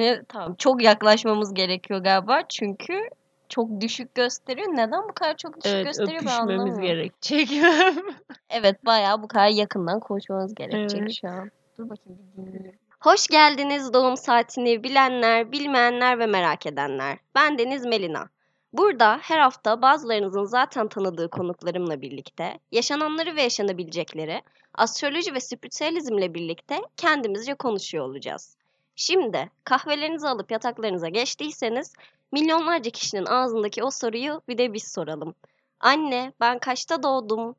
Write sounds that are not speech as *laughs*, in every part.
Beni tamam çok yaklaşmamız gerekiyor galiba çünkü çok düşük gösteriyor. Neden bu kadar çok düşük evet gösteriyor ben anlamıyorum. gerekecek. *laughs* Evet bayağı bu kadar yakından konuşmamız gerekecek Evet. şu an. Dur bakayım bir dinleyeyim. Hoş geldiniz doğum saatini bilenler, bilmeyenler ve merak edenler. Ben Deniz Melina. Burada her hafta bazılarınızın zaten tanıdığı konuklarımla birlikte yaşananları ve yaşanabilecekleri astroloji ve spiritüalizmle birlikte kendimizce konuşuyor olacağız. Şimdi kahvelerinizi alıp yataklarınıza geçtiyseniz milyonlarca kişinin ağzındaki o soruyu bir de biz soralım. Anne ben kaçta doğdum?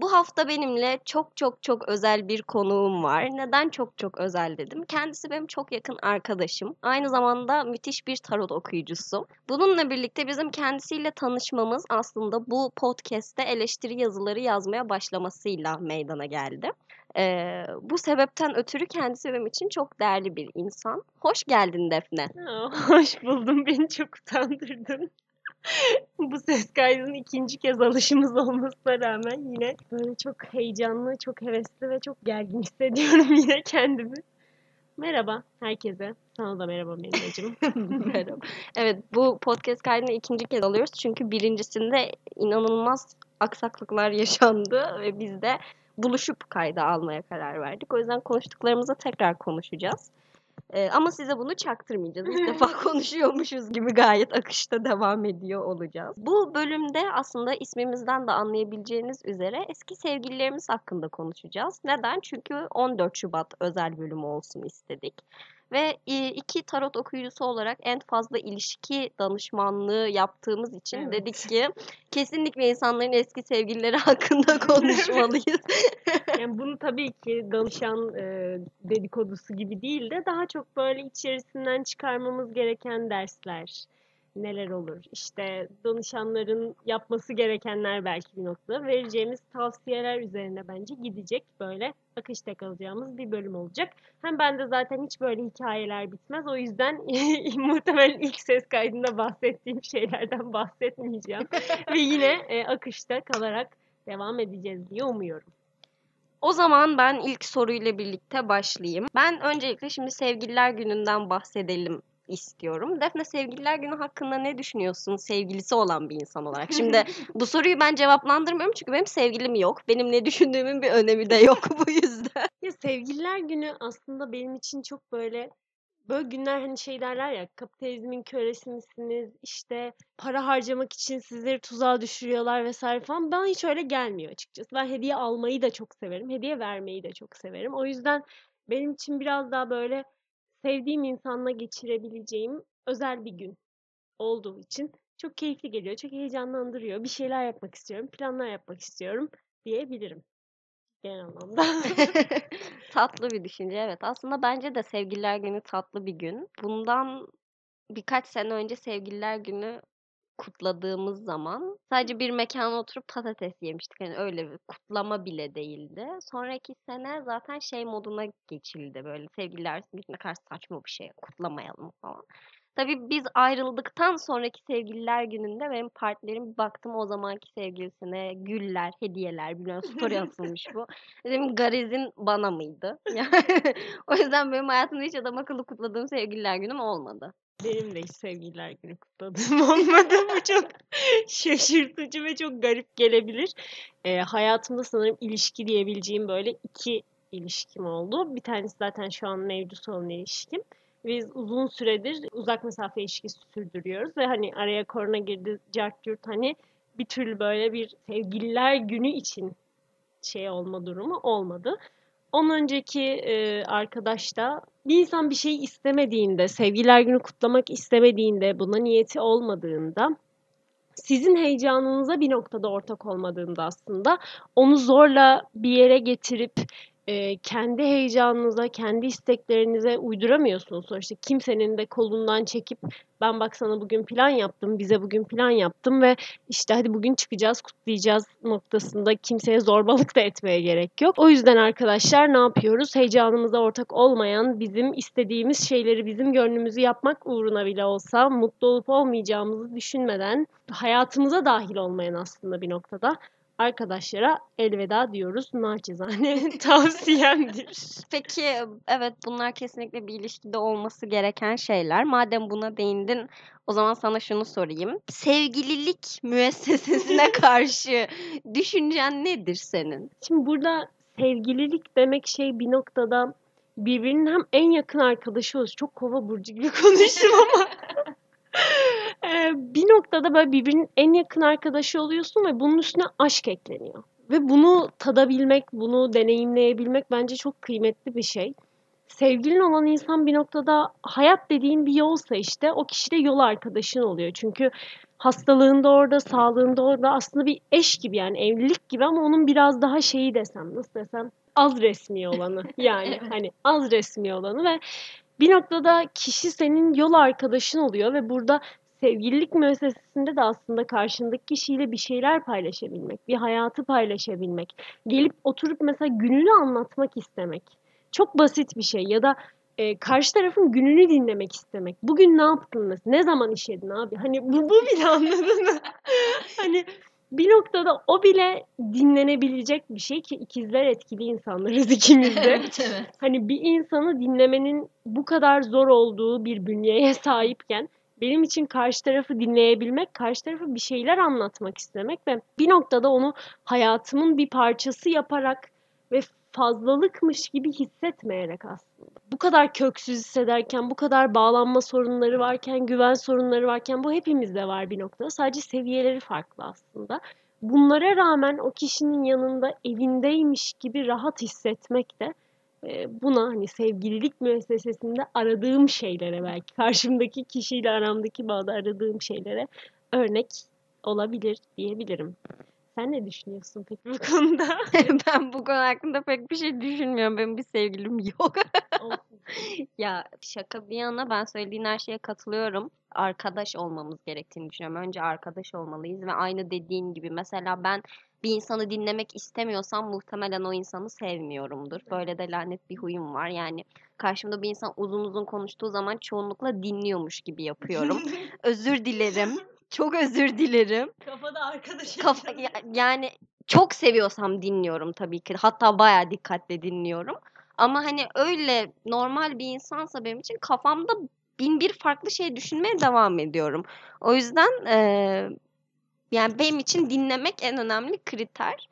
Bu hafta benimle çok çok çok özel bir konuğum var. Neden çok çok özel dedim? Kendisi benim çok yakın arkadaşım. Aynı zamanda müthiş bir tarot okuyucusu. Bununla birlikte bizim kendisiyle tanışmamız aslında bu podcast'te eleştiri yazıları yazmaya başlamasıyla meydana geldi. Ee, bu sebepten ötürü kendisi benim için çok değerli bir insan. Hoş geldin Defne. *laughs* Hoş buldum. Beni çok utandırdın. Bu ses kaydının ikinci kez alışımız olmasına rağmen yine böyle çok heyecanlı, çok hevesli ve çok gergin hissediyorum *laughs* yine kendimi. Merhaba herkese. Sana da merhaba Melina'cığım. *laughs* Merhaba. Evet bu podcast kaydını ikinci kez alıyoruz. Çünkü birincisinde inanılmaz aksaklıklar yaşandı ve biz de buluşup kayda almaya karar verdik. O yüzden konuştuklarımızı tekrar konuşacağız. Ee, ama size bunu çaktırmayacağız. İlk defa *laughs* konuşuyormuşuz gibi gayet akışta devam ediyor olacağız. Bu bölümde aslında ismimizden de anlayabileceğiniz üzere eski sevgililerimiz hakkında konuşacağız. Neden? Çünkü 14 Şubat özel bölümü olsun istedik. Ve e, iki tarot okuyucusu olarak en fazla ilişki danışmanlığı yaptığımız için Evet. dedik ki kesinlikle insanların eski sevgilileri *laughs* hakkında konuşmalıyız. *laughs* Yani bunu tabii ki danışan e, dedikodusu gibi değil de daha çok böyle içerisinden çıkarmamız gereken dersler neler olur? İşte danışanların yapması gerekenler belki bir noktada vereceğimiz tavsiyeler üzerine bence gidecek böyle akışta kalacağımız bir bölüm olacak. Hem bende zaten hiç böyle hikayeler bitmez. O yüzden *laughs* muhtemelen ilk ses kaydında bahsettiğim şeylerden bahsetmeyeceğim. *laughs* Ve yine e, akışta kalarak devam edeceğiz diye umuyorum. O zaman ben ilk soruyla birlikte başlayayım. Ben öncelikle şimdi Sevgililer Günü'nden bahsedelim istiyorum. Defne Sevgililer Günü hakkında ne düşünüyorsun sevgilisi olan bir insan olarak? Şimdi *laughs* bu soruyu ben cevaplandırmıyorum çünkü benim sevgilim yok. Benim ne düşündüğümün bir önemi de yok bu yüzden. *laughs* Ya sevgililer günü aslında benim için çok böyle böyle günler hani şey derler ya kapitalizmin kölesi misiniz işte para harcamak için sizleri tuzağa düşürüyorlar vesaire falan bana hiç öyle gelmiyor açıkçası. Ben hediye almayı da çok severim. Hediye vermeyi de çok severim. O yüzden benim için biraz daha böyle sevdiğim insanla geçirebileceğim özel bir gün olduğu için çok keyifli geliyor. Çok heyecanlandırıyor. Bir şeyler yapmak istiyorum. Planlar yapmak istiyorum diyebilirim. Genel anlamda. *laughs* *laughs* tatlı bir düşünce evet. Aslında bence de Sevgililer Günü tatlı bir gün. Bundan birkaç sene önce Sevgililer Günü kutladığımız zaman sadece bir mekana oturup patates yemiştik. Yani öyle bir kutlama bile değildi. Sonraki sene zaten şey moduna geçildi böyle. Sevgililer ne kadar saçma bir şey. Kutlamayalım falan. Tabii biz ayrıldıktan sonraki sevgililer gününde benim partnerim baktım o zamanki sevgilisine güller, hediyeler, biliyorum story *laughs* atılmış bu. Dedim garezin bana mıydı? *laughs* Yani o yüzden benim hayatımda hiç adam akıllı kutladığım sevgililer günüm olmadı. Benim de hiç sevgililer günü kutladığım *laughs* olmadı. Bu çok şaşırtıcı ve çok garip gelebilir. Ee, hayatımda sanırım ilişki diyebileceğim böyle iki ilişkim oldu. Bir tanesi zaten şu an mevcut olan ilişkim. Biz uzun süredir uzak mesafe ilişkisi sürdürüyoruz ve hani araya korona girdi, cart curt hani bir türlü böyle bir sevgililer günü için şey olma durumu olmadı. Ondan önceki e, arkadaş da bir insan bir şey istemediğinde, sevgililer günü kutlamak istemediğinde, buna niyeti olmadığında, sizin heyecanınıza bir noktada ortak olmadığında aslında onu zorla bir yere getirip e, kendi heyecanınıza, kendi isteklerinize uyduramıyorsunuz. Sonuçta kimsenin de kolundan çekip ben bak sana bugün plan yaptım, bize bugün plan yaptım ve işte hadi bugün çıkacağız, kutlayacağız noktasında kimseye zorbalık da etmeye gerek yok. O yüzden arkadaşlar ne yapıyoruz? Heyecanımıza ortak olmayan, bizim istediğimiz şeyleri bizim gönlümüzü yapmak uğruna bile olsa mutlu olup olmayacağımızı düşünmeden hayatımıza dahil olmayan aslında bir noktada arkadaşlara elveda diyoruz. Naçizane *laughs* tavsiyemdir. Peki evet bunlar kesinlikle bir ilişkide olması gereken şeyler. Madem buna değindin o zaman sana şunu sorayım. Sevgililik müessesesine *laughs* karşı düşüncen nedir senin? Şimdi burada sevgililik demek şey bir noktada birbirinin hem en yakın arkadaşı olsun. Çok kova burcu gibi *laughs* konuştum ama bir noktada böyle birbirinin en yakın arkadaşı oluyorsun ve bunun üstüne aşk ekleniyor. Ve bunu tadabilmek, bunu deneyimleyebilmek bence çok kıymetli bir şey. Sevgilin olan insan bir noktada hayat dediğin bir yolsa işte o kişi de yol arkadaşın oluyor. Çünkü hastalığında orada, sağlığında orada aslında bir eş gibi yani evlilik gibi ama onun biraz daha şeyi desem nasıl desem az resmi olanı *laughs* yani hani az resmi olanı ve bir noktada kişi senin yol arkadaşın oluyor ve burada sevgililik müessesesinde de aslında karşındaki kişiyle bir şeyler paylaşabilmek, bir hayatı paylaşabilmek, gelip oturup mesela gününü anlatmak istemek. Çok basit bir şey ya da e, karşı tarafın gününü dinlemek istemek. Bugün ne yaptın mesela? Ne zaman işledin abi? Hani bu, bu bile *laughs* anladın mı? hani bir noktada o bile dinlenebilecek bir şey ki ikizler etkili insanlarız *laughs* ikimiz de. evet evet. Hani bir insanı dinlemenin bu kadar zor olduğu bir bünyeye *laughs* sahipken benim için karşı tarafı dinleyebilmek, karşı tarafa bir şeyler anlatmak istemek ve bir noktada onu hayatımın bir parçası yaparak ve fazlalıkmış gibi hissetmeyerek aslında. Bu kadar köksüz hissederken, bu kadar bağlanma sorunları varken, güven sorunları varken bu hepimizde var bir noktada. Sadece seviyeleri farklı aslında. Bunlara rağmen o kişinin yanında evindeymiş gibi rahat hissetmek de buna hani sevgililik müessesesinde aradığım şeylere belki karşımdaki kişiyle aramdaki bağda aradığım şeylere örnek olabilir diyebilirim. Sen ne düşünüyorsun peki bu konuda? *laughs* ben bu konu hakkında pek bir şey düşünmüyorum. Benim bir sevgilim yok. *laughs* ya şaka bir yana ben söylediğin her şeye katılıyorum. Arkadaş olmamız gerektiğini düşünüyorum. Önce arkadaş olmalıyız ve aynı dediğin gibi mesela ben bir insanı dinlemek istemiyorsam muhtemelen o insanı sevmiyorumdur. Böyle de lanet bir huyum var. Yani karşımda bir insan uzun uzun konuştuğu zaman çoğunlukla dinliyormuş gibi yapıyorum. *laughs* özür dilerim. Çok özür dilerim. Kafada arkadaş Kafa, yani çok seviyorsam dinliyorum tabii ki. Hatta bayağı dikkatle dinliyorum. Ama hani öyle normal bir insansa benim için kafamda bin bir farklı şey düşünmeye devam ediyorum. O yüzden e, yani benim için dinlemek en önemli kriter.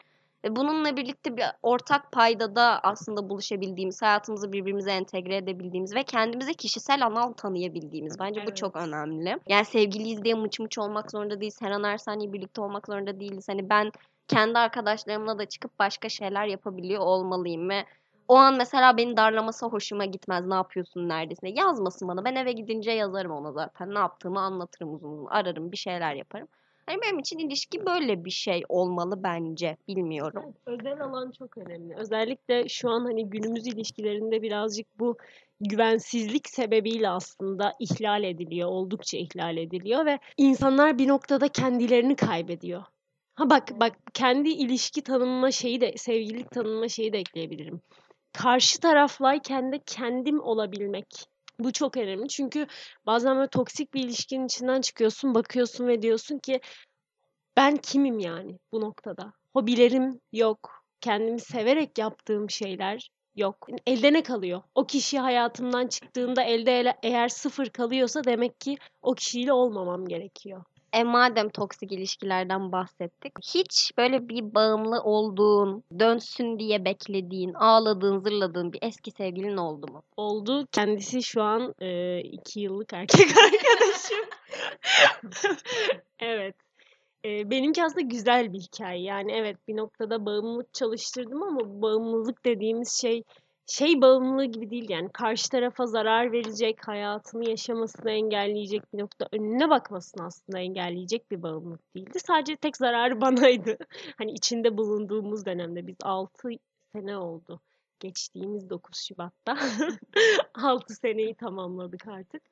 Bununla birlikte bir ortak paydada aslında buluşabildiğimiz, hayatımızı birbirimize entegre edebildiğimiz ve kendimize kişisel anal tanıyabildiğimiz. Bence evet. bu çok önemli. Yani sevgiliyiz diye mıç mıç olmak zorunda değiliz. Her an her saniye birlikte olmak zorunda değiliz. Hani ben kendi arkadaşlarımla da çıkıp başka şeyler yapabiliyor olmalıyım ve o an mesela beni darlaması hoşuma gitmez. Ne yapıyorsun neredesin? Yazmasın bana. Ben eve gidince yazarım ona zaten. Ne yaptığımı anlatırım uzun uzun. Ararım bir şeyler yaparım. Yani benim için ilişki böyle bir şey olmalı bence. Bilmiyorum. Evet, özel alan çok önemli. Özellikle şu an hani günümüz ilişkilerinde birazcık bu güvensizlik sebebiyle aslında ihlal ediliyor. Oldukça ihlal ediliyor ve insanlar bir noktada kendilerini kaybediyor. Ha bak bak kendi ilişki tanımma şeyi de sevgililik tanımma şeyi de ekleyebilirim. Karşı taraflayken de kendim olabilmek. Bu çok önemli. Çünkü bazen böyle toksik bir ilişkinin içinden çıkıyorsun, bakıyorsun ve diyorsun ki ben kimim yani bu noktada? Hobilerim yok. Kendimi severek yaptığım şeyler yok. Elde ne kalıyor? O kişi hayatımdan çıktığında elde eğer sıfır kalıyorsa demek ki o kişiyle olmamam gerekiyor. E madem toksik ilişkilerden bahsettik. Hiç böyle bir bağımlı olduğun, dönsün diye beklediğin, ağladığın, zırladığın bir eski sevgilin oldu mu? Oldu. Kendisi şu an e, iki yıllık erkek *laughs* arkadaşım. evet. E, benimki aslında güzel bir hikaye. Yani evet bir noktada bağımlılık çalıştırdım ama bağımlılık dediğimiz şey şey bağımlılığı gibi değil yani karşı tarafa zarar verecek, hayatını yaşamasını engelleyecek bir nokta önüne bakmasını aslında engelleyecek bir bağımlılık değildi. Sadece tek zararı *laughs* banaydı. hani içinde bulunduğumuz dönemde biz 6 sene oldu. Geçtiğimiz 9 Şubat'ta *laughs* 6 seneyi tamamladık artık.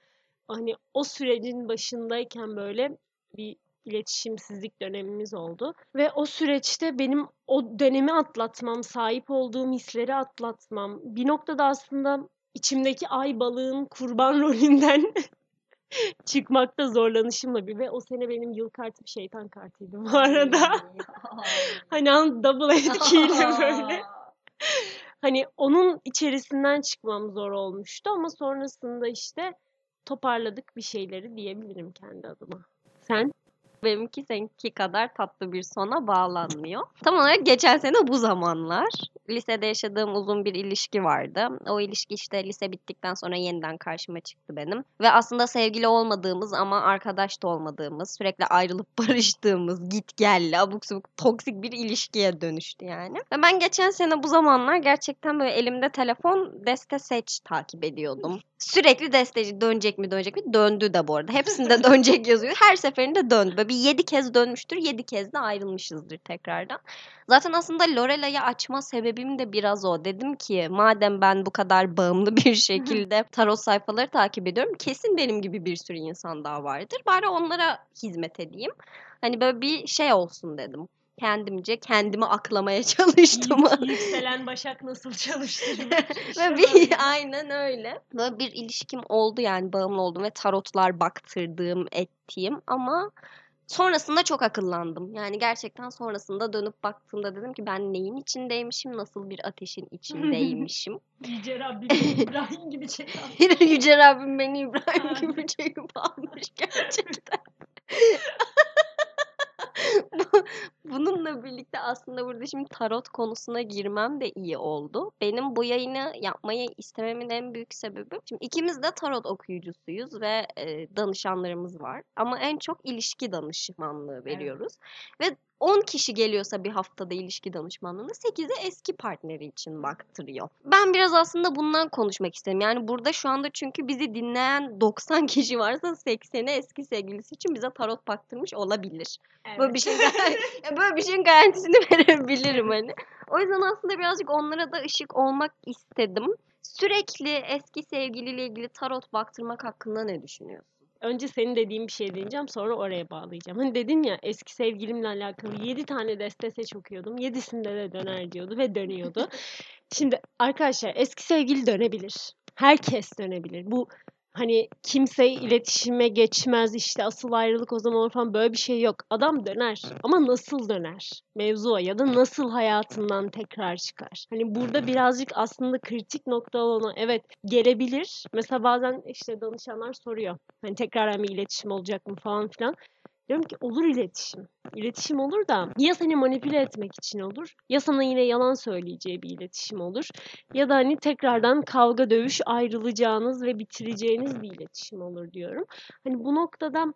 Hani o sürecin başındayken böyle bir iletişimsizlik dönemimiz oldu. Ve o süreçte benim o dönemi atlatmam, sahip olduğum hisleri atlatmam, bir noktada aslında içimdeki ay balığın kurban *laughs* rolünden çıkmakta zorlanışımla bir ve o sene benim yıl kartım şeytan kartıydı bu arada. hani an double etkiyle *laughs* böyle. hani onun içerisinden çıkmam zor olmuştu ama sonrasında işte toparladık bir şeyleri diyebilirim kendi adıma. Sen? Benimki seninki kadar tatlı bir sona bağlanmıyor. Tam olarak geçen sene bu zamanlar lisede yaşadığım uzun bir ilişki vardı. O ilişki işte lise bittikten sonra yeniden karşıma çıktı benim. Ve aslında sevgili olmadığımız ama arkadaş da olmadığımız, sürekli ayrılıp *laughs* barıştığımız, git gelli, abuk subuk, toksik bir ilişkiye dönüştü yani. Ve ben geçen sene bu zamanlar gerçekten böyle elimde telefon deste seç takip ediyordum. Sürekli desteci dönecek mi dönecek mi? Döndü de bu arada. Hepsinde *laughs* dönecek yazıyor. Her seferinde döndü. Böyle bir yedi kez dönmüştür. Yedi kez de ayrılmışızdır tekrardan. Zaten aslında Lorela'yı açma sebebim de biraz o. Dedim ki madem ben bu kadar bağımlı bir şekilde tarot sayfaları takip ediyorum. Kesin benim gibi bir sürü insan daha vardır. Bari onlara hizmet edeyim. Hani böyle bir şey olsun dedim kendimce kendimi aklamaya *laughs* çalıştım. Yük, yükselen Başak nasıl çalıştırır? *laughs* ve bir *laughs* aynen öyle. Böyle bir ilişkim oldu yani bağımlı oldum ve tarotlar baktırdığım, ettiğim ama sonrasında çok akıllandım. Yani gerçekten sonrasında dönüp baktığımda dedim ki ben neyin içindeymişim, nasıl bir ateşin içindeymişim. *laughs* Yüce Rabbim *laughs* İbrahim gibi çekip almış. Yüce Rabbim beni İbrahim gibi çekip almış gerçekten. *laughs* Bununla birlikte aslında burada şimdi tarot konusuna girmem de iyi oldu. Benim bu yayını yapmayı istememin en büyük sebebi şimdi ikimiz de tarot okuyucusuyuz ve e, danışanlarımız var. Ama en çok ilişki danışmanlığı veriyoruz. Evet. Ve 10 kişi geliyorsa bir haftada ilişki danışmanlığına 8'i eski partneri için baktırıyor. Ben biraz aslında bundan konuşmak istedim. Yani burada şu anda çünkü bizi dinleyen 90 *laughs* kişi varsa 80'i eski sevgilisi için bize tarot baktırmış olabilir. Evet. Böyle bir şey *laughs* böyle bir şeyin garantisini *laughs* verebilirim hani. O yüzden aslında birazcık onlara da ışık olmak istedim. Sürekli eski sevgiliyle ilgili tarot baktırmak hakkında ne düşünüyorsun? Önce senin dediğin bir şey diyeceğim sonra oraya bağlayacağım. Hani dedin ya eski sevgilimle alakalı 7 tane deste seç okuyordum. 7'sinde de döner diyordu ve dönüyordu. *laughs* Şimdi arkadaşlar eski sevgili dönebilir. Herkes dönebilir. Bu hani kimse iletişime geçmez işte asıl ayrılık o zaman falan böyle bir şey yok. Adam döner ama nasıl döner? Mevzu o ya da nasıl hayatından tekrar çıkar? Hani burada birazcık aslında kritik nokta olan evet gelebilir. Mesela bazen işte danışanlar soruyor. Hani tekrar bir iletişim olacak mı falan filan. Diyorum ki olur iletişim. İletişim olur da ya seni manipüle etmek için olur ya sana yine yalan söyleyeceği bir iletişim olur. Ya da hani tekrardan kavga dövüş ayrılacağınız ve bitireceğiniz bir iletişim olur diyorum. Hani bu noktada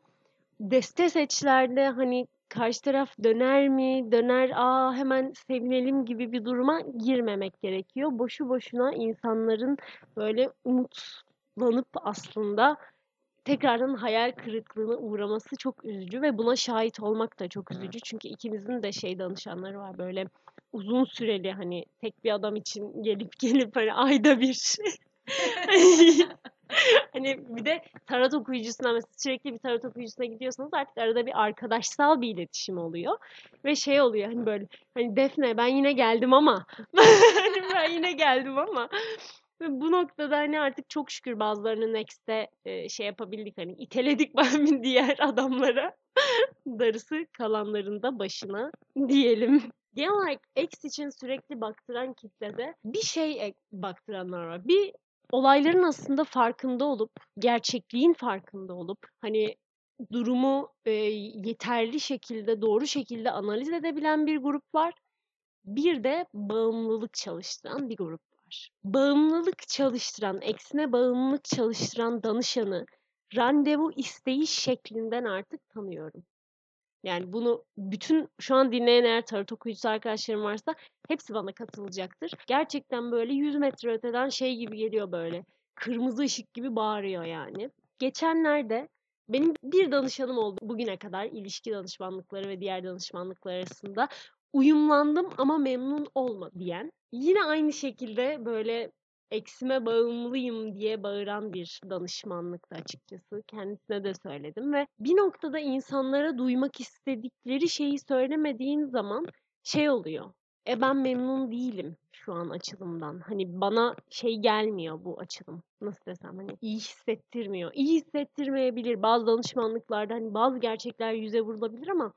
deste seçlerde hani karşı taraf döner mi, döner aa hemen sevinelim gibi bir duruma girmemek gerekiyor. Boşu boşuna insanların böyle umutlanıp aslında tekrardan hayal kırıklığına uğraması çok üzücü ve buna şahit olmak da çok üzücü. Çünkü ikimizin de şey danışanları var böyle uzun süreli hani tek bir adam için gelip *laughs* gelip hani ayda bir *laughs* hani bir de tarot okuyucusuna mesela sürekli bir tarot okuyucusuna gidiyorsanız artık arada bir arkadaşsal bir iletişim oluyor. Ve şey oluyor hani böyle hani Defne ben yine geldim ama *laughs* hani ben yine geldim ama ve bu noktada hani artık çok şükür bazılarını Next'te e, şey yapabildik hani iteledik *laughs* ben diğer adamlara. Darısı kalanların da başına diyelim. Genel olarak X için sürekli baktıran kitlede bir şey baktıranlar var. Bir olayların aslında farkında olup, gerçekliğin farkında olup, hani durumu e, yeterli şekilde, doğru şekilde analiz edebilen bir grup var. Bir de bağımlılık çalıştıran bir grup var. Bağımlılık çalıştıran, eksine bağımlılık çalıştıran danışanı randevu isteği şeklinden artık tanıyorum. Yani bunu bütün şu an dinleyen eğer tarot okuyucusu arkadaşlarım varsa hepsi bana katılacaktır. Gerçekten böyle 100 metre öteden şey gibi geliyor böyle. Kırmızı ışık gibi bağırıyor yani. Geçenlerde benim bir danışanım oldu bugüne kadar ilişki danışmanlıkları ve diğer danışmanlıklar arasında uyumlandım ama memnun olma diyen. Yine aynı şekilde böyle eksime bağımlıyım diye bağıran bir danışmanlıkta açıkçası. Kendisine de söyledim ve bir noktada insanlara duymak istedikleri şeyi söylemediğin zaman şey oluyor. E ben memnun değilim şu an açılımdan. Hani bana şey gelmiyor bu açılım. Nasıl desem hani iyi hissettirmiyor. İyi hissettirmeyebilir. Bazı danışmanlıklarda hani bazı gerçekler yüze vurulabilir ama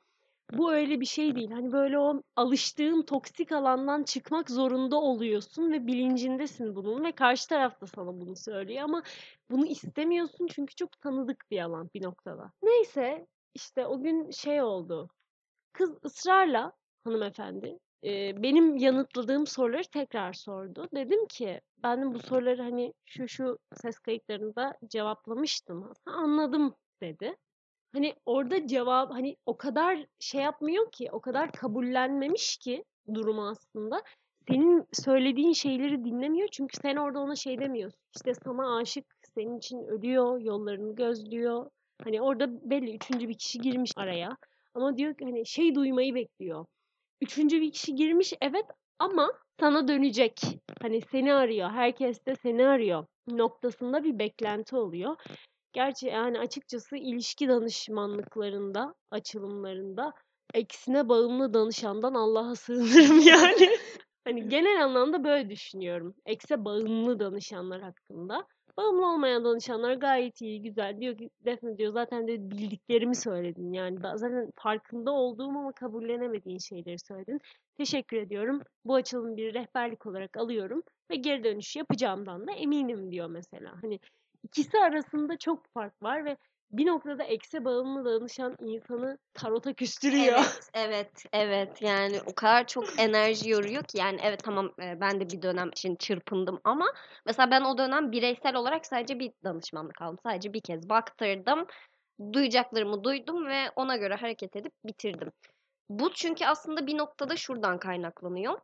bu öyle bir şey değil. Hani böyle o alıştığın toksik alandan çıkmak zorunda oluyorsun ve bilincindesin bunun ve karşı taraf da sana bunu söylüyor ama bunu istemiyorsun çünkü çok tanıdık bir alan bir noktada. Neyse işte o gün şey oldu. Kız ısrarla hanımefendi benim yanıtladığım soruları tekrar sordu. Dedim ki ben bu soruları hani şu şu ses kayıtlarında cevaplamıştım. Anladım dedi. Hani orada cevap hani o kadar şey yapmıyor ki, o kadar kabullenmemiş ki durumu aslında. Senin söylediğin şeyleri dinlemiyor çünkü sen orada ona şey demiyorsun. İşte sana aşık, senin için ölüyor, yollarını gözlüyor. Hani orada belli üçüncü bir kişi girmiş araya. Ama diyor ki hani şey duymayı bekliyor. Üçüncü bir kişi girmiş evet ama sana dönecek. Hani seni arıyor. Herkes de seni arıyor noktasında bir beklenti oluyor. Gerçi yani açıkçası ilişki danışmanlıklarında, açılımlarında eksine bağımlı danışandan Allah'a *laughs* sığınırım yani. hani genel anlamda böyle düşünüyorum. Ekse bağımlı danışanlar hakkında. Bağımlı olmayan danışanlar gayet iyi, güzel. Diyor ki Defne diyor zaten de bildiklerimi söyledin. Yani zaten farkında olduğum ama kabullenemediğin şeyleri söyledin. Teşekkür ediyorum. Bu açılımı bir rehberlik olarak alıyorum ve geri dönüş yapacağımdan da eminim diyor mesela. Hani ikisi arasında çok fark var ve bir noktada ekse bağımlı danışan insanı tarota küstürüyor. Evet, *laughs* evet, evet. Yani o kadar çok enerji yoruyor ki yani evet tamam e, ben de bir dönem için çırpındım ama mesela ben o dönem bireysel olarak sadece bir danışmanlık aldım. Sadece bir kez baktırdım. Duyacaklarımı duydum ve ona göre hareket edip bitirdim. Bu çünkü aslında bir noktada şuradan kaynaklanıyor.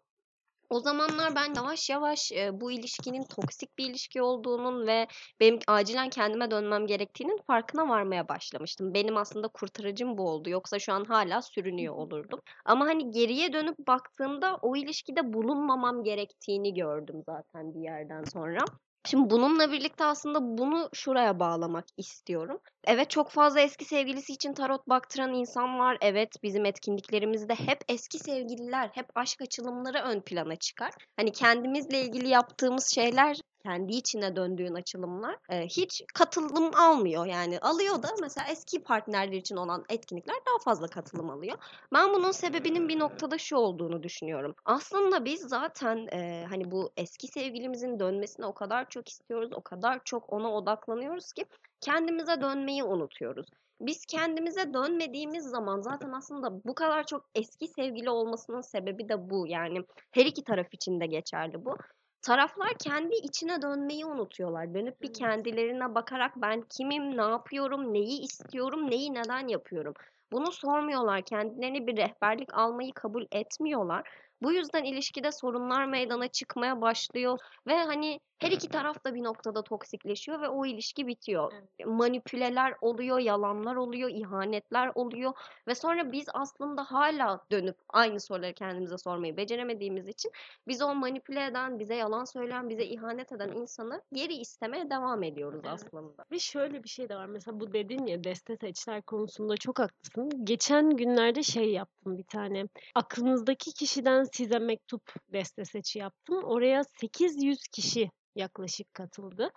O zamanlar ben yavaş yavaş e, bu ilişkinin toksik bir ilişki olduğunun ve benim acilen kendime dönmem gerektiğinin farkına varmaya başlamıştım. Benim aslında kurtarıcım bu oldu. Yoksa şu an hala sürünüyor olurdum. Ama hani geriye dönüp baktığımda o ilişkide bulunmamam gerektiğini gördüm zaten bir yerden sonra. Şimdi bununla birlikte aslında bunu şuraya bağlamak istiyorum. Evet çok fazla eski sevgilisi için tarot baktıran insan var. Evet bizim etkinliklerimizde hep eski sevgililer, hep aşk açılımları ön plana çıkar. Hani kendimizle ilgili yaptığımız şeyler kendi içine döndüğün açılımlar e, hiç katılım almıyor. Yani alıyor da mesela eski partnerler için olan etkinlikler daha fazla katılım alıyor. Ben bunun sebebinin bir noktada şu olduğunu düşünüyorum. Aslında biz zaten e, hani bu eski sevgilimizin dönmesini o kadar çok istiyoruz, o kadar çok ona odaklanıyoruz ki kendimize dönmeyi unutuyoruz. Biz kendimize dönmediğimiz zaman zaten aslında bu kadar çok eski sevgili olmasının sebebi de bu. Yani her iki taraf için de geçerli bu taraflar kendi içine dönmeyi unutuyorlar. Dönüp bir kendilerine bakarak ben kimim, ne yapıyorum, neyi istiyorum, neyi neden yapıyorum. Bunu sormuyorlar. Kendilerini bir rehberlik almayı kabul etmiyorlar. Bu yüzden ilişkide sorunlar meydana çıkmaya başlıyor ve hani her iki taraf da bir noktada toksikleşiyor ve o ilişki bitiyor. Manipüleler oluyor, yalanlar oluyor, ihanetler oluyor ve sonra biz aslında hala dönüp aynı soruları kendimize sormayı beceremediğimiz için biz o manipüle eden, bize yalan söyleyen, bize ihanet eden insanı geri istemeye devam ediyoruz aslında. Ve şöyle bir şey de var. Mesela bu dedin ya deste seçler konusunda çok haklısın. Geçen günlerde şey yaptım bir tane. Aklınızdaki kişiden size mektup deste seçi yaptım. Oraya 800 kişi yaklaşık katıldı.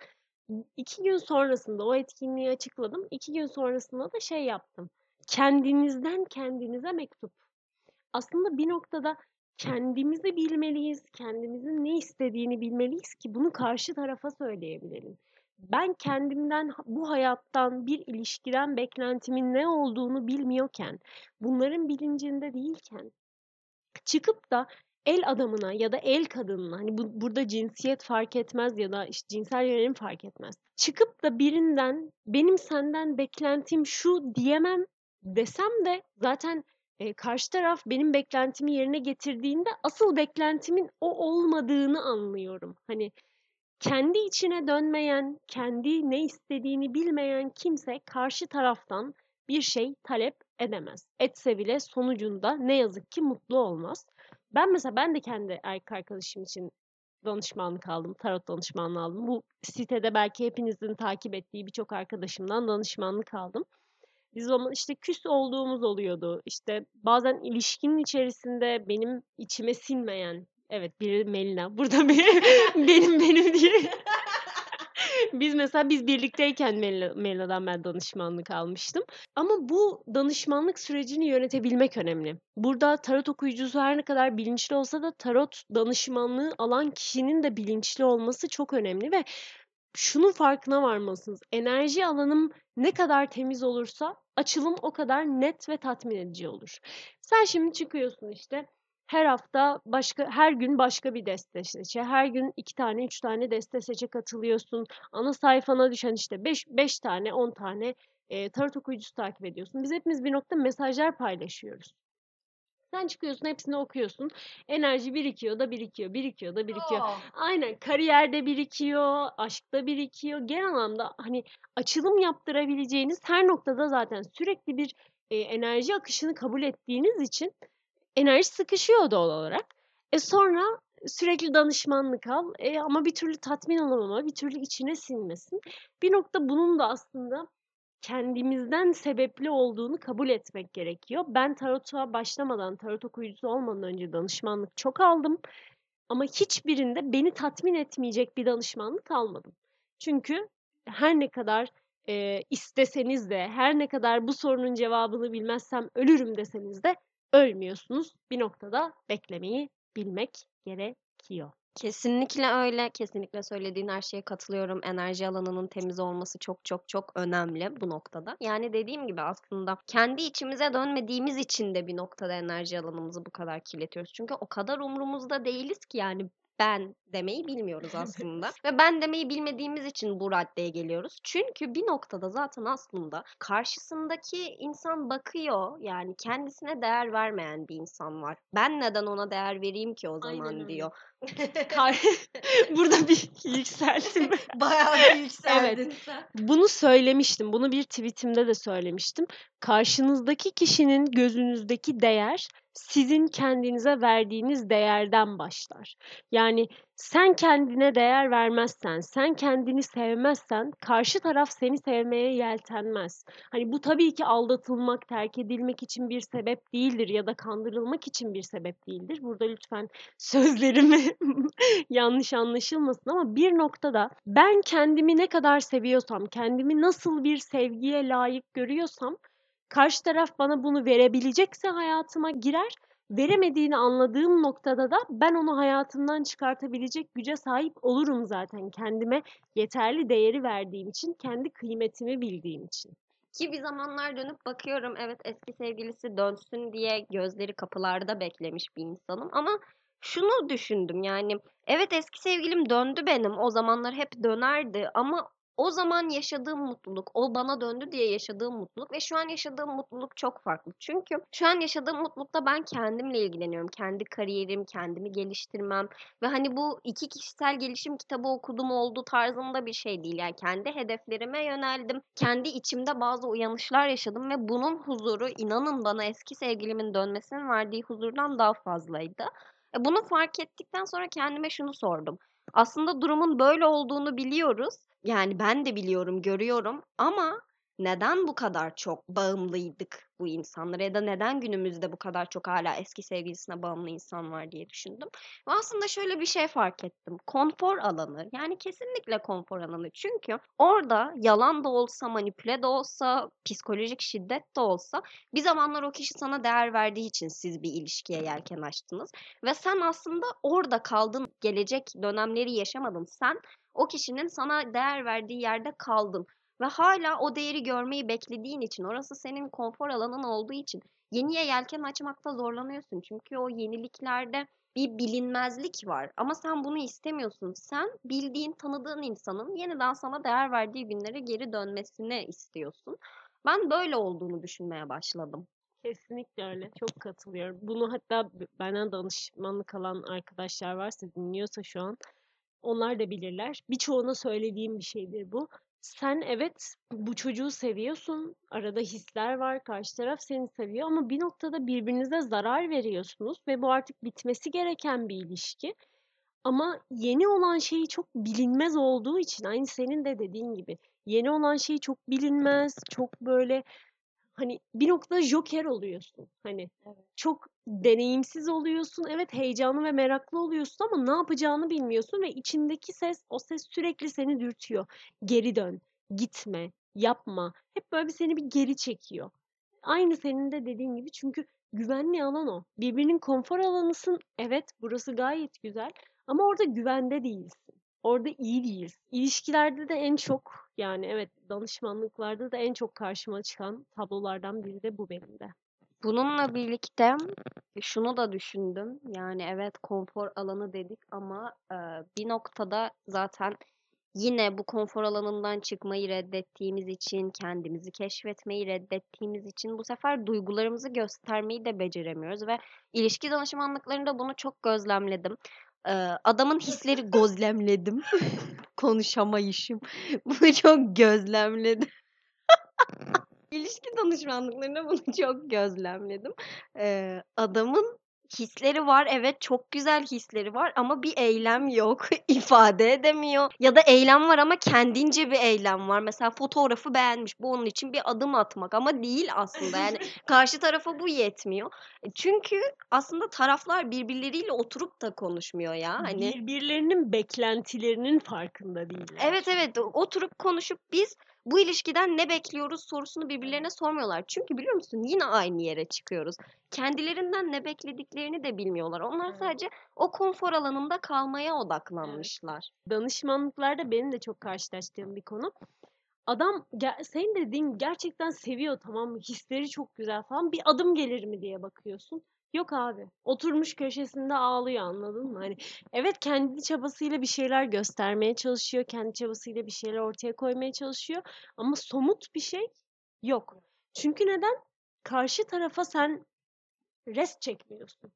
İki gün sonrasında o etkinliği açıkladım. İki gün sonrasında da şey yaptım. Kendinizden kendinize mektup. Aslında bir noktada kendimizi bilmeliyiz, kendimizin ne istediğini bilmeliyiz ki bunu karşı tarafa söyleyebilelim. Ben kendimden, bu hayattan, bir ilişkiden beklentimin ne olduğunu bilmiyorken, bunların bilincinde değilken, çıkıp da el adamına ya da el kadınına hani bu, burada cinsiyet fark etmez ya da işte cinsel yönelim fark etmez. Çıkıp da birinden benim senden beklentim şu diyemem desem de zaten e, karşı taraf benim beklentimi yerine getirdiğinde asıl beklentimin o olmadığını anlıyorum. Hani kendi içine dönmeyen, kendi ne istediğini bilmeyen kimse karşı taraftan bir şey talep edemez. Etse bile sonucunda ne yazık ki mutlu olmaz. Ben mesela ben de kendi erkek arkadaşım için danışmanlık aldım. Tarot danışmanlığı aldım. Bu sitede belki hepinizin takip ettiği birçok arkadaşımdan danışmanlık aldım. Biz zaman işte küs olduğumuz oluyordu. İşte bazen ilişkinin içerisinde benim içime sinmeyen Evet biri Melina. Burada bir, *laughs* benim benim diye. Biz mesela biz birlikteyken Mel Melina'dan ben danışmanlık almıştım. Ama bu danışmanlık sürecini yönetebilmek önemli. Burada tarot okuyucusu her ne kadar bilinçli olsa da tarot danışmanlığı alan kişinin de bilinçli olması çok önemli ve şunun farkına varmalısınız. Enerji alanım ne kadar temiz olursa açılım o kadar net ve tatmin edici olur. Sen şimdi çıkıyorsun işte her hafta başka her gün başka bir deste seçe. Her gün iki tane üç tane deste seçe katılıyorsun. Ana sayfana düşen işte beş, beş tane on tane e, tarot okuyucusu takip ediyorsun. Biz hepimiz bir nokta mesajlar paylaşıyoruz. Sen çıkıyorsun hepsini okuyorsun. Enerji birikiyor da birikiyor, birikiyor da birikiyor. Oh. Aynen kariyerde birikiyor, aşkta birikiyor. Genel anlamda hani açılım yaptırabileceğiniz her noktada zaten sürekli bir e, enerji akışını kabul ettiğiniz için enerji sıkışıyor doğal olarak. E sonra sürekli danışmanlık al e, ama bir türlü tatmin olamama, bir türlü içine sinmesin. Bir nokta bunun da aslında kendimizden sebepli olduğunu kabul etmek gerekiyor. Ben tarota başlamadan, tarot okuyucusu olmadan önce danışmanlık çok aldım. Ama hiçbirinde beni tatmin etmeyecek bir danışmanlık almadım. Çünkü her ne kadar e, isteseniz de, her ne kadar bu sorunun cevabını bilmezsem ölürüm deseniz de ölmüyorsunuz. Bir noktada beklemeyi bilmek gerekiyor. Kesinlikle öyle. Kesinlikle söylediğin her şeye katılıyorum. Enerji alanının temiz olması çok çok çok önemli bu noktada. Yani dediğim gibi aslında kendi içimize dönmediğimiz için de bir noktada enerji alanımızı bu kadar kirletiyoruz. Çünkü o kadar umrumuzda değiliz ki yani ben demeyi bilmiyoruz aslında. Ve ben demeyi bilmediğimiz için bu raddeye geliyoruz. Çünkü bir noktada zaten aslında karşısındaki insan bakıyor. Yani kendisine değer vermeyen bir insan var. Ben neden ona değer vereyim ki o zaman Aynen diyor. *laughs* *laughs* Burada bir yükseltim. *laughs* Bayağı bir yükseldin sen. Bunu söylemiştim. Bunu bir tweetimde de söylemiştim. Karşınızdaki kişinin gözünüzdeki değer sizin kendinize verdiğiniz değerden başlar. Yani sen kendine değer vermezsen, sen kendini sevmezsen karşı taraf seni sevmeye yeltenmez. Hani bu tabii ki aldatılmak, terk edilmek için bir sebep değildir ya da kandırılmak için bir sebep değildir. Burada lütfen *laughs* sözlerimi yanlış anlaşılmasın ama bir noktada ben kendimi ne kadar seviyorsam, kendimi nasıl bir sevgiye layık görüyorsam karşı taraf bana bunu verebilecekse hayatıma girer. Veremediğini anladığım noktada da ben onu hayatımdan çıkartabilecek güce sahip olurum zaten. Kendime yeterli değeri verdiğim için, kendi kıymetimi bildiğim için. Ki bir zamanlar dönüp bakıyorum evet eski sevgilisi dönsün diye gözleri kapılarda beklemiş bir insanım ama şunu düşündüm yani evet eski sevgilim döndü benim o zamanlar hep dönerdi ama o zaman yaşadığım mutluluk, o bana döndü diye yaşadığım mutluluk ve şu an yaşadığım mutluluk çok farklı. Çünkü şu an yaşadığım mutlulukta ben kendimle ilgileniyorum. Kendi kariyerim, kendimi geliştirmem ve hani bu iki kişisel gelişim kitabı okudum oldu tarzında bir şey değil. Yani kendi hedeflerime yöneldim. Kendi içimde bazı uyanışlar yaşadım ve bunun huzuru inanın bana eski sevgilimin dönmesinin verdiği huzurdan daha fazlaydı. E bunu fark ettikten sonra kendime şunu sordum. Aslında durumun böyle olduğunu biliyoruz. Yani ben de biliyorum, görüyorum ama neden bu kadar çok bağımlıydık bu insanlara ya da neden günümüzde bu kadar çok hala eski sevgilisine bağımlı insan var diye düşündüm. Ve aslında şöyle bir şey fark ettim. Konfor alanı yani kesinlikle konfor alanı. Çünkü orada yalan da olsa, manipüle de olsa, psikolojik şiddet de olsa bir zamanlar o kişi sana değer verdiği için siz bir ilişkiye yelken açtınız. Ve sen aslında orada kaldın, gelecek dönemleri yaşamadın. Sen o kişinin sana değer verdiği yerde kaldın ve hala o değeri görmeyi beklediğin için orası senin konfor alanın olduğu için yeniye yelken açmakta zorlanıyorsun. Çünkü o yeniliklerde bir bilinmezlik var ama sen bunu istemiyorsun. Sen bildiğin, tanıdığın insanın yeniden sana değer verdiği günlere geri dönmesini istiyorsun. Ben böyle olduğunu düşünmeye başladım. Kesinlikle öyle. Çok katılıyorum. Bunu hatta benden danışmanlık alan arkadaşlar varsa dinliyorsa şu an onlar da bilirler. Birçoğuna söylediğim bir şeydir bu. Sen evet bu çocuğu seviyorsun. Arada hisler var. Karşı taraf seni seviyor ama bir noktada birbirinize zarar veriyorsunuz ve bu artık bitmesi gereken bir ilişki. Ama yeni olan şey çok bilinmez olduğu için aynı senin de dediğin gibi yeni olan şey çok bilinmez, çok böyle hani bir noktada joker oluyorsun. Hani çok deneyimsiz oluyorsun. Evet heyecanlı ve meraklı oluyorsun ama ne yapacağını bilmiyorsun ve içindeki ses o ses sürekli seni dürtüyor. Geri dön, gitme, yapma. Hep böyle bir seni bir geri çekiyor. Aynı senin de dediğin gibi çünkü güvenli alan o. Birbirinin konfor alanısın. Evet burası gayet güzel ama orada güvende değilsin. Orada iyi değiliz. İlişkilerde de en çok yani evet danışmanlıklarda da en çok karşıma çıkan tablolardan biri de bu benim de. Bununla birlikte şunu da düşündüm. Yani evet konfor alanı dedik ama e, bir noktada zaten yine bu konfor alanından çıkmayı reddettiğimiz için, kendimizi keşfetmeyi reddettiğimiz için bu sefer duygularımızı göstermeyi de beceremiyoruz ve ilişki danışmanlıklarında bunu çok gözlemledim. Adamın hisleri gözlemledim. *laughs* Konuşamayışım. *laughs* Bunu çok gözlemledim. *laughs* İlişki danışmanlıklarında bunu çok gözlemledim. Ee, adamın hisleri var. Evet çok güzel hisleri var ama bir eylem yok. *laughs* ifade edemiyor. Ya da eylem var ama kendince bir eylem var. Mesela fotoğrafı beğenmiş. Bu onun için bir adım atmak ama değil aslında. Yani *laughs* karşı tarafa bu yetmiyor. E, çünkü aslında taraflar birbirleriyle oturup da konuşmuyor ya. Hani Birbirlerinin beklentilerinin farkında değiller. Evet evet oturup konuşup biz bu ilişkiden ne bekliyoruz sorusunu birbirlerine sormuyorlar. Çünkü biliyor musun yine aynı yere çıkıyoruz. Kendilerinden ne beklediklerini de bilmiyorlar. Onlar Evet. sadece o konfor alanında kalmaya odaklanmışlar. Danışmanlıklarda benim de çok karşılaştığım bir konu. Adam senin dediğin gerçekten seviyor tamam mı? Hisleri çok güzel falan. Bir adım gelir mi diye bakıyorsun. Yok abi. Oturmuş köşesinde ağlıyor anladın mı? Hani evet kendi çabasıyla bir şeyler göstermeye çalışıyor. Kendi çabasıyla bir şeyler ortaya koymaya çalışıyor. Ama somut bir şey yok. Çünkü neden? Karşı tarafa sen rest çekmiyorsun.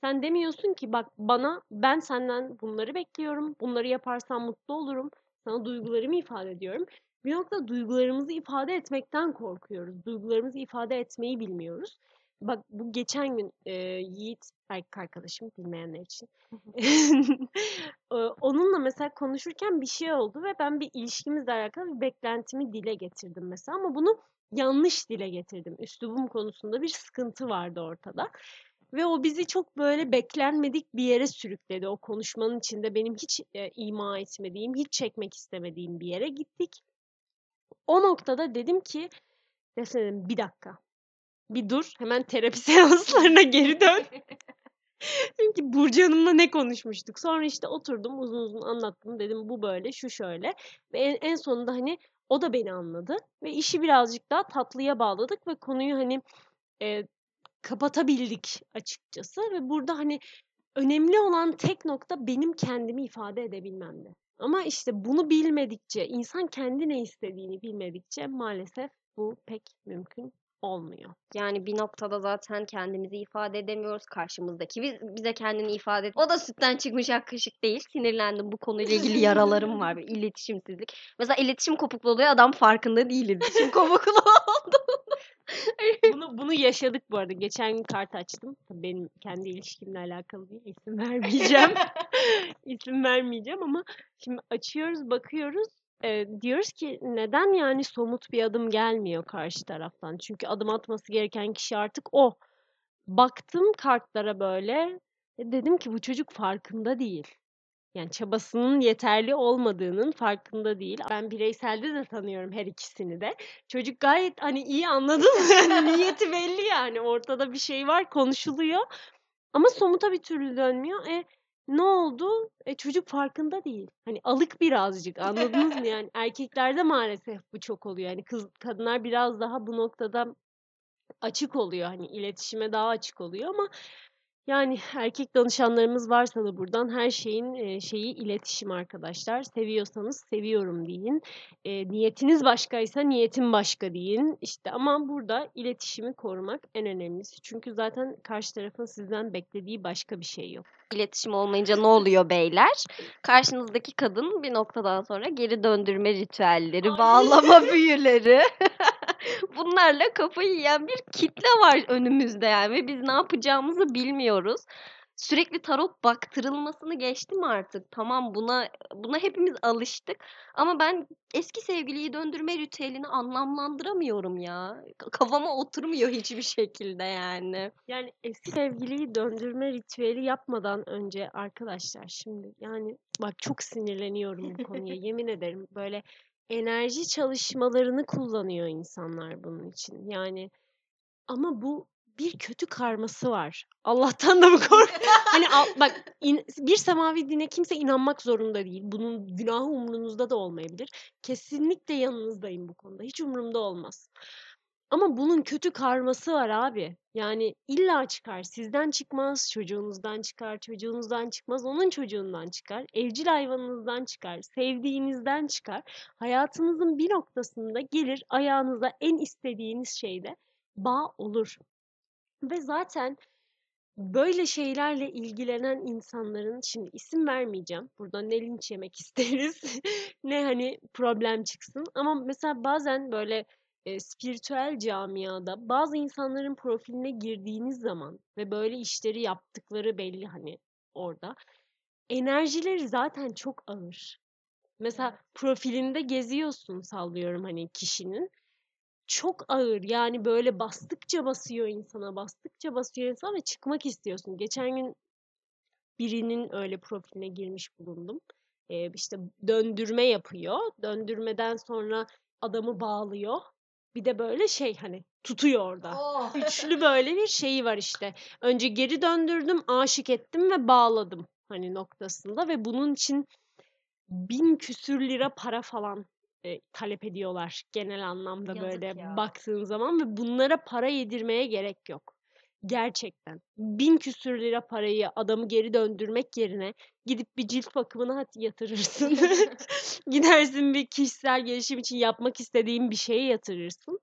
Sen demiyorsun ki bak bana ben senden bunları bekliyorum. Bunları yaparsan mutlu olurum. Sana duygularımı ifade ediyorum. Bir noktada duygularımızı ifade etmekten korkuyoruz. Duygularımızı ifade etmeyi bilmiyoruz. Bak bu geçen gün e, Yiğit erkek arkadaşım bilmeyenler için. *laughs* Onunla mesela konuşurken bir şey oldu ve ben bir ilişkimizle alakalı bir beklentimi dile getirdim mesela ama bunu yanlış dile getirdim. Üslubum konusunda bir sıkıntı vardı ortada. Ve o bizi çok böyle beklenmedik bir yere sürükledi. O konuşmanın içinde benim hiç e, ima etmediğim, hiç çekmek istemediğim bir yere gittik. O noktada dedim ki, dedim bir dakika, bir dur, hemen terapi *laughs* seanslarına geri dön. *laughs* Ki Burcu Hanım'la ne konuşmuştuk? Sonra işte oturdum uzun uzun anlattım. Dedim bu böyle, şu şöyle. Ve en, en sonunda hani o da beni anladı. Ve işi birazcık daha tatlıya bağladık ve konuyu hani e, kapatabildik açıkçası. Ve burada hani önemli olan tek nokta benim kendimi ifade edebilmemdi. Ama işte bunu bilmedikçe, insan kendi ne istediğini bilmedikçe maalesef bu pek mümkün olmuyor. Yani bir noktada zaten kendimizi ifade edemiyoruz. Karşımızdaki biz, bize kendini ifade et. O da sütten çıkmış ak kaşık değil. Sinirlendim. Bu konuyla ilgili yaralarım var. Bir iletişimsizlik. Mesela iletişim kopukluğu oluyor. Adam farkında değil iletişim *laughs* kopukluğu oldu. *laughs* Bunu bunu yaşadık bu arada. Geçen gün kart açtım. Tabii benim kendi ilişkimle alakalı değil. İsim vermeyeceğim. *laughs* İsim vermeyeceğim ama şimdi açıyoruz, bakıyoruz. Ee, diyoruz ki neden yani somut bir adım gelmiyor karşı taraftan? Çünkü adım atması gereken kişi artık o. Baktım kartlara böyle. e, Dedim ki bu çocuk farkında değil. Yani çabasının yeterli olmadığının farkında değil. Ben bireyselde de tanıyorum her ikisini de. Çocuk gayet hani iyi anladın? *laughs* Yani niyeti belli yani. Ortada bir şey var, konuşuluyor. Ama somuta bir türlü dönmüyor. E ne oldu? E çocuk farkında değil. Hani alık birazcık anladınız mı? Yani erkeklerde maalesef bu çok oluyor. Yani kız kadınlar biraz daha bu noktada açık oluyor. Hani iletişime daha açık oluyor ama yani erkek danışanlarımız varsa da buradan her şeyin e, şeyi iletişim arkadaşlar. Seviyorsanız seviyorum deyin. E, niyetiniz başkaysa niyetim başka deyin. İşte ama burada iletişimi korumak en önemlisi. Çünkü zaten karşı tarafın sizden beklediği başka bir şey yok. İletişim olmayınca ne oluyor beyler? Karşınızdaki kadın bir noktadan sonra geri döndürme ritüelleri, Ay. bağlama *laughs* büyüleri. *laughs* Bunlarla kafayı yiyen bir kitle var önümüzde yani ve biz ne yapacağımızı bilmiyoruz. Sürekli tarot baktırılmasını geçtim artık. Tamam buna buna hepimiz alıştık ama ben eski sevgiliyi döndürme ritüelini anlamlandıramıyorum ya. Kafama oturmuyor *laughs* hiçbir şekilde yani. Yani eski sevgiliyi döndürme ritüeli yapmadan önce arkadaşlar şimdi yani bak çok sinirleniyorum bu konuya *laughs* yemin ederim böyle enerji çalışmalarını kullanıyor insanlar bunun için. Yani ama bu bir kötü karması var. Allah'tan da mı kork? *laughs* hani bak in, bir semavi dine kimse inanmak zorunda değil. Bunun günahı umrunuzda da olmayabilir. Kesinlikle yanınızdayım bu konuda. Hiç umurumda olmaz. Ama bunun kötü karması var abi. Yani illa çıkar. Sizden çıkmaz, çocuğunuzdan çıkar, çocuğunuzdan çıkmaz, onun çocuğundan çıkar, evcil hayvanınızdan çıkar, sevdiğinizden çıkar. Hayatınızın bir noktasında gelir ayağınıza en istediğiniz şeyde bağ olur. Ve zaten böyle şeylerle ilgilenen insanların şimdi isim vermeyeceğim. Burada ne linç yemek *laughs* isteriz ne hani problem çıksın. Ama mesela bazen böyle e, spiritüel camiada bazı insanların profiline girdiğiniz zaman ve böyle işleri yaptıkları belli hani orada. Enerjileri zaten çok ağır. Mesela profilinde geziyorsun sallıyorum hani kişinin çok ağır yani böyle bastıkça basıyor insana bastıkça basıyor insan ve çıkmak istiyorsun. Geçen gün birinin öyle profiline girmiş bulundum. Ee, işte döndürme yapıyor. Döndürmeden sonra adamı bağlıyor. Bir de böyle şey hani tutuyor orada. Oh. Üçlü böyle bir şeyi var işte. Önce geri döndürdüm, aşık ettim ve bağladım hani noktasında ve bunun için bin küsür lira para falan e, talep ediyorlar genel anlamda Yazık böyle ya. baktığın zaman ve bunlara para yedirmeye gerek yok. Gerçekten. Bin küsür lira parayı adamı geri döndürmek yerine gidip bir cilt bakımına yatırırsın. *laughs* *laughs* Gidersin bir kişisel gelişim için yapmak istediğin bir şeye yatırırsın.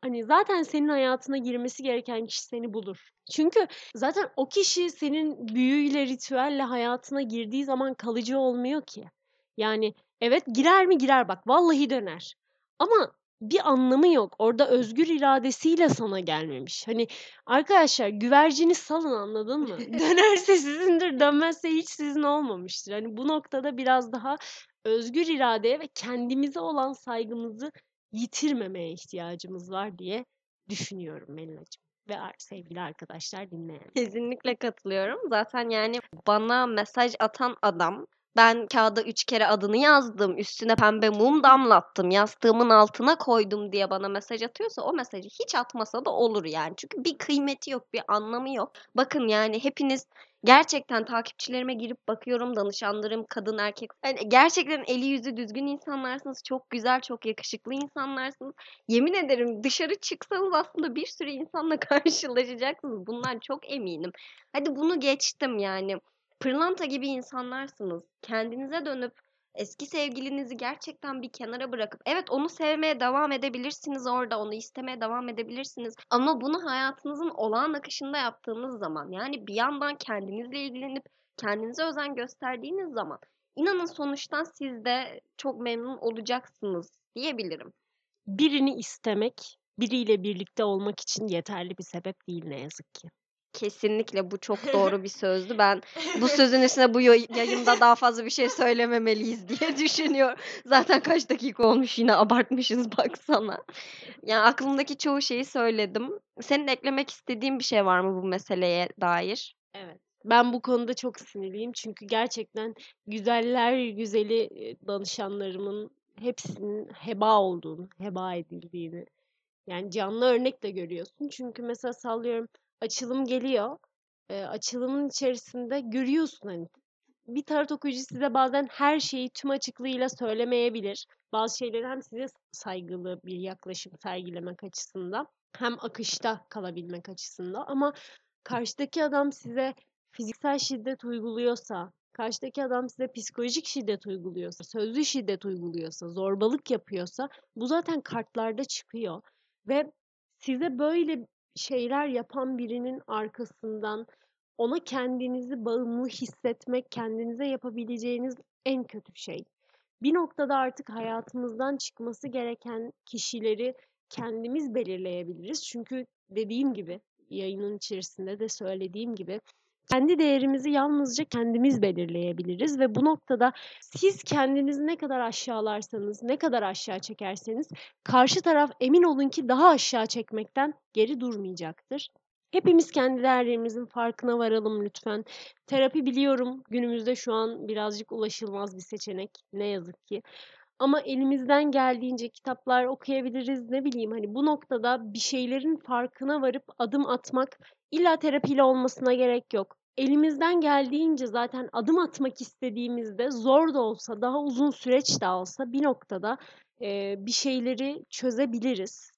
Hani zaten senin hayatına girmesi gereken kişi seni bulur. Çünkü zaten o kişi senin büyüyle, ritüelle hayatına girdiği zaman kalıcı olmuyor ki. Yani Evet girer mi girer bak vallahi döner. Ama bir anlamı yok. Orada özgür iradesiyle sana gelmemiş. Hani arkadaşlar güvercini salın anladın mı? *laughs* Dönerse sizindir, dönmezse hiç sizin olmamıştır. Hani bu noktada biraz daha özgür iradeye ve kendimize olan saygımızı yitirmemeye ihtiyacımız var diye düşünüyorum Melina'cığım ve sevgili arkadaşlar dinleyen. Kesinlikle katılıyorum. Zaten yani bana mesaj atan adam ben kağıda üç kere adını yazdım. Üstüne pembe mum damlattım. Yastığımın altına koydum diye bana mesaj atıyorsa o mesajı hiç atmasa da olur yani. Çünkü bir kıymeti yok, bir anlamı yok. Bakın yani hepiniz gerçekten takipçilerime girip bakıyorum danışanlarım kadın erkek yani gerçekten eli yüzü düzgün insanlarsınız çok güzel çok yakışıklı insanlarsınız yemin ederim dışarı çıksanız aslında bir sürü insanla *laughs* karşılaşacaksınız bundan çok eminim hadi bunu geçtim yani pırlanta gibi insanlarsınız. Kendinize dönüp eski sevgilinizi gerçekten bir kenara bırakıp evet onu sevmeye devam edebilirsiniz orada onu istemeye devam edebilirsiniz ama bunu hayatınızın olağan akışında yaptığınız zaman yani bir yandan kendinizle ilgilenip kendinize özen gösterdiğiniz zaman inanın sonuçtan siz de çok memnun olacaksınız diyebilirim. Birini istemek biriyle birlikte olmak için yeterli bir sebep değil ne yazık ki. Kesinlikle bu çok doğru bir sözdü. Ben bu *laughs* sözün üstüne bu yayında daha fazla bir şey söylememeliyiz diye *laughs* düşünüyorum. Zaten kaç dakika olmuş yine abartmışız baksana. Yani aklımdaki çoğu şeyi söyledim. Senin eklemek istediğin bir şey var mı bu meseleye dair? Evet. Ben bu konuda çok sinirliyim çünkü gerçekten güzeller güzeli danışanlarımın hepsinin heba olduğunu, heba edildiğini yani canlı örnek de görüyorsun. Çünkü mesela sallıyorum açılım geliyor. E, açılımın içerisinde görüyorsun hani bir tarot okuyucu size bazen her şeyi tüm açıklığıyla söylemeyebilir. Bazı şeyleri hem size saygılı bir yaklaşım sergilemek açısından hem akışta kalabilmek açısından ama karşıdaki adam size fiziksel şiddet uyguluyorsa, karşıdaki adam size psikolojik şiddet uyguluyorsa, sözlü şiddet uyguluyorsa, zorbalık yapıyorsa bu zaten kartlarda çıkıyor ve size böyle şeyler yapan birinin arkasından ona kendinizi bağımlı hissetmek, kendinize yapabileceğiniz en kötü şey. Bir noktada artık hayatımızdan çıkması gereken kişileri kendimiz belirleyebiliriz. Çünkü dediğim gibi yayının içerisinde de söylediğim gibi Kendi değerimizi yalnızca kendimiz belirleyebiliriz ve bu noktada siz kendinizi ne kadar aşağılarsanız, ne kadar aşağı çekerseniz karşı taraf emin olun ki daha aşağı çekmekten geri durmayacaktır. Hepimiz kendi değerlerimizin farkına varalım lütfen. Terapi biliyorum günümüzde şu an birazcık ulaşılmaz bir seçenek ne yazık ki. Ama elimizden geldiğince kitaplar okuyabiliriz ne bileyim hani bu noktada bir şeylerin farkına varıp adım atmak illa terapiyle olmasına gerek yok. Elimizden geldiğince zaten adım atmak istediğimizde zor da olsa daha uzun süreç de olsa bir noktada e, bir şeyleri çözebiliriz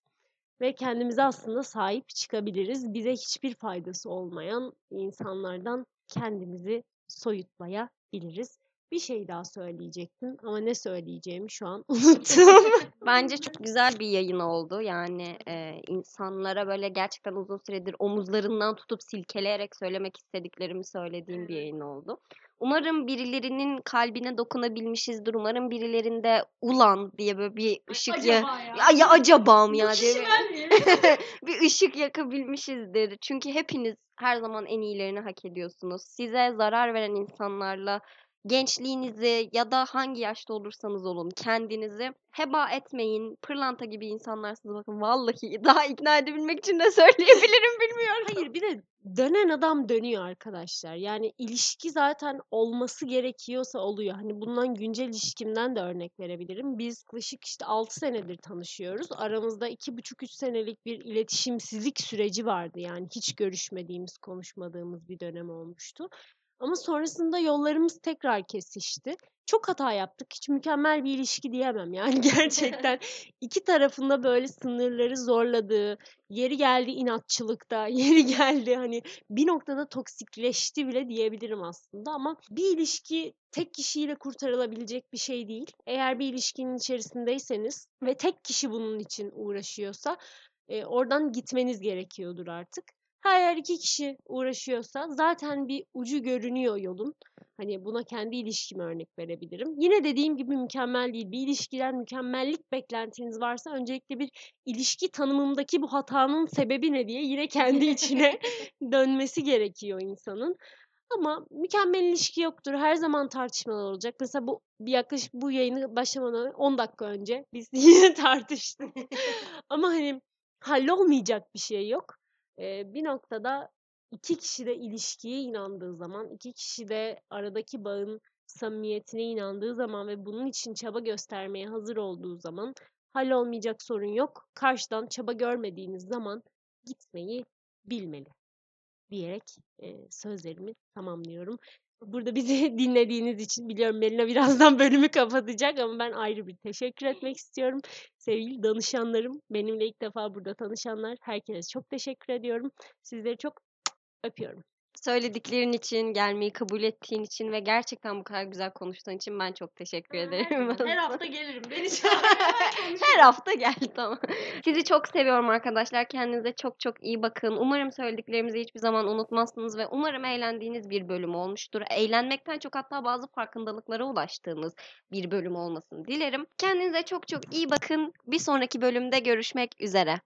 ve kendimize aslında sahip çıkabiliriz. Bize hiçbir faydası olmayan insanlardan kendimizi soyutlayabiliriz. Bir şey daha söyleyecektim ama ne söyleyeceğimi şu an *laughs* *laughs* unuttum. Bence çok güzel bir yayın oldu. Yani e, insanlara böyle gerçekten uzun süredir omuzlarından tutup silkeleyerek söylemek istediklerimi söylediğim bir yayın oldu. Umarım birilerinin kalbine dokunabilmişizdir. Umarım birilerinde ulan diye böyle bir ışık ya, Acaba ya. ya, ya acaba mı ya diye *laughs* bir ışık yakabilmişizdir. Çünkü hepiniz her zaman en iyilerini hak ediyorsunuz. Size zarar veren insanlarla gençliğinizi ya da hangi yaşta olursanız olun kendinizi heba etmeyin. Pırlanta gibi insanlarsınız bakın vallahi *laughs* daha ikna edebilmek için de söyleyebilirim bilmiyorum. Hayır bir de dönen adam dönüyor arkadaşlar. Yani ilişki zaten olması gerekiyorsa oluyor. Hani bundan güncel ilişkimden de örnek verebilirim. Biz yaklaşık işte 6 senedir tanışıyoruz. Aramızda 2,5-3 senelik bir iletişimsizlik süreci vardı. Yani hiç görüşmediğimiz, konuşmadığımız bir dönem olmuştu. Ama sonrasında yollarımız tekrar kesişti. Çok hata yaptık. Hiç mükemmel bir ilişki diyemem yani *laughs* gerçekten. *laughs* iki tarafında böyle sınırları zorladığı, yeri geldi inatçılıkta, *laughs* yeri geldi hani bir noktada toksikleşti bile diyebilirim aslında ama bir ilişki tek kişiyle kurtarılabilecek bir şey değil. Eğer bir ilişkinin içerisindeyseniz ve tek kişi bunun için uğraşıyorsa e, oradan gitmeniz gerekiyordur artık. Ha, Eğer iki kişi uğraşıyorsa zaten bir ucu görünüyor yolun. Hani buna kendi ilişkime örnek verebilirim. Yine dediğim gibi mükemmel değil. Bir ilişkiden mükemmellik beklentiniz varsa öncelikle bir ilişki tanımımdaki bu hatanın sebebi ne diye yine kendi *laughs* içine dönmesi gerekiyor insanın. Ama mükemmel ilişki yoktur. Her zaman tartışmalar olacak. Mesela bu bir yaklaşık bu yayını başlamadan 10 dakika önce biz *laughs* yine tartıştık. *laughs* Ama hani hallolmayacak bir şey yok. Bir noktada iki kişi de ilişkiye inandığı zaman, iki kişi de aradaki bağın samimiyetine inandığı zaman ve bunun için çaba göstermeye hazır olduğu zaman hallolmayacak sorun yok. Karşıdan çaba görmediğiniz zaman gitmeyi bilmeli diyerek e, sözlerimi tamamlıyorum. Burada bizi *laughs* dinlediğiniz için biliyorum Melina birazdan *laughs* bölümü kapatacak ama ben ayrı bir teşekkür etmek istiyorum. Sevgili danışanlarım, benimle ilk defa burada tanışanlar, herkese çok teşekkür ediyorum. Sizleri çok öpüyorum. Söylediklerin için, gelmeyi kabul ettiğin için ve gerçekten bu kadar güzel konuştuğun için ben çok teşekkür ederim. *laughs* Her hafta gelirim. Beni Her hafta gel tamam. Sizi çok seviyorum arkadaşlar. Kendinize çok çok iyi bakın. Umarım söylediklerimizi hiçbir zaman unutmazsınız ve umarım eğlendiğiniz bir bölüm olmuştur. Eğlenmekten çok hatta bazı farkındalıklara ulaştığınız bir bölüm olmasını dilerim. Kendinize çok çok iyi bakın. Bir sonraki bölümde görüşmek üzere.